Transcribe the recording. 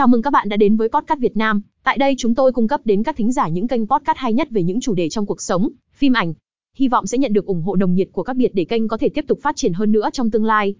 Chào mừng các bạn đã đến với Podcast Việt Nam. Tại đây chúng tôi cung cấp đến các thính giả những kênh podcast hay nhất về những chủ đề trong cuộc sống, phim ảnh. Hy vọng sẽ nhận được ủng hộ nồng nhiệt của các biệt để kênh có thể tiếp tục phát triển hơn nữa trong tương lai.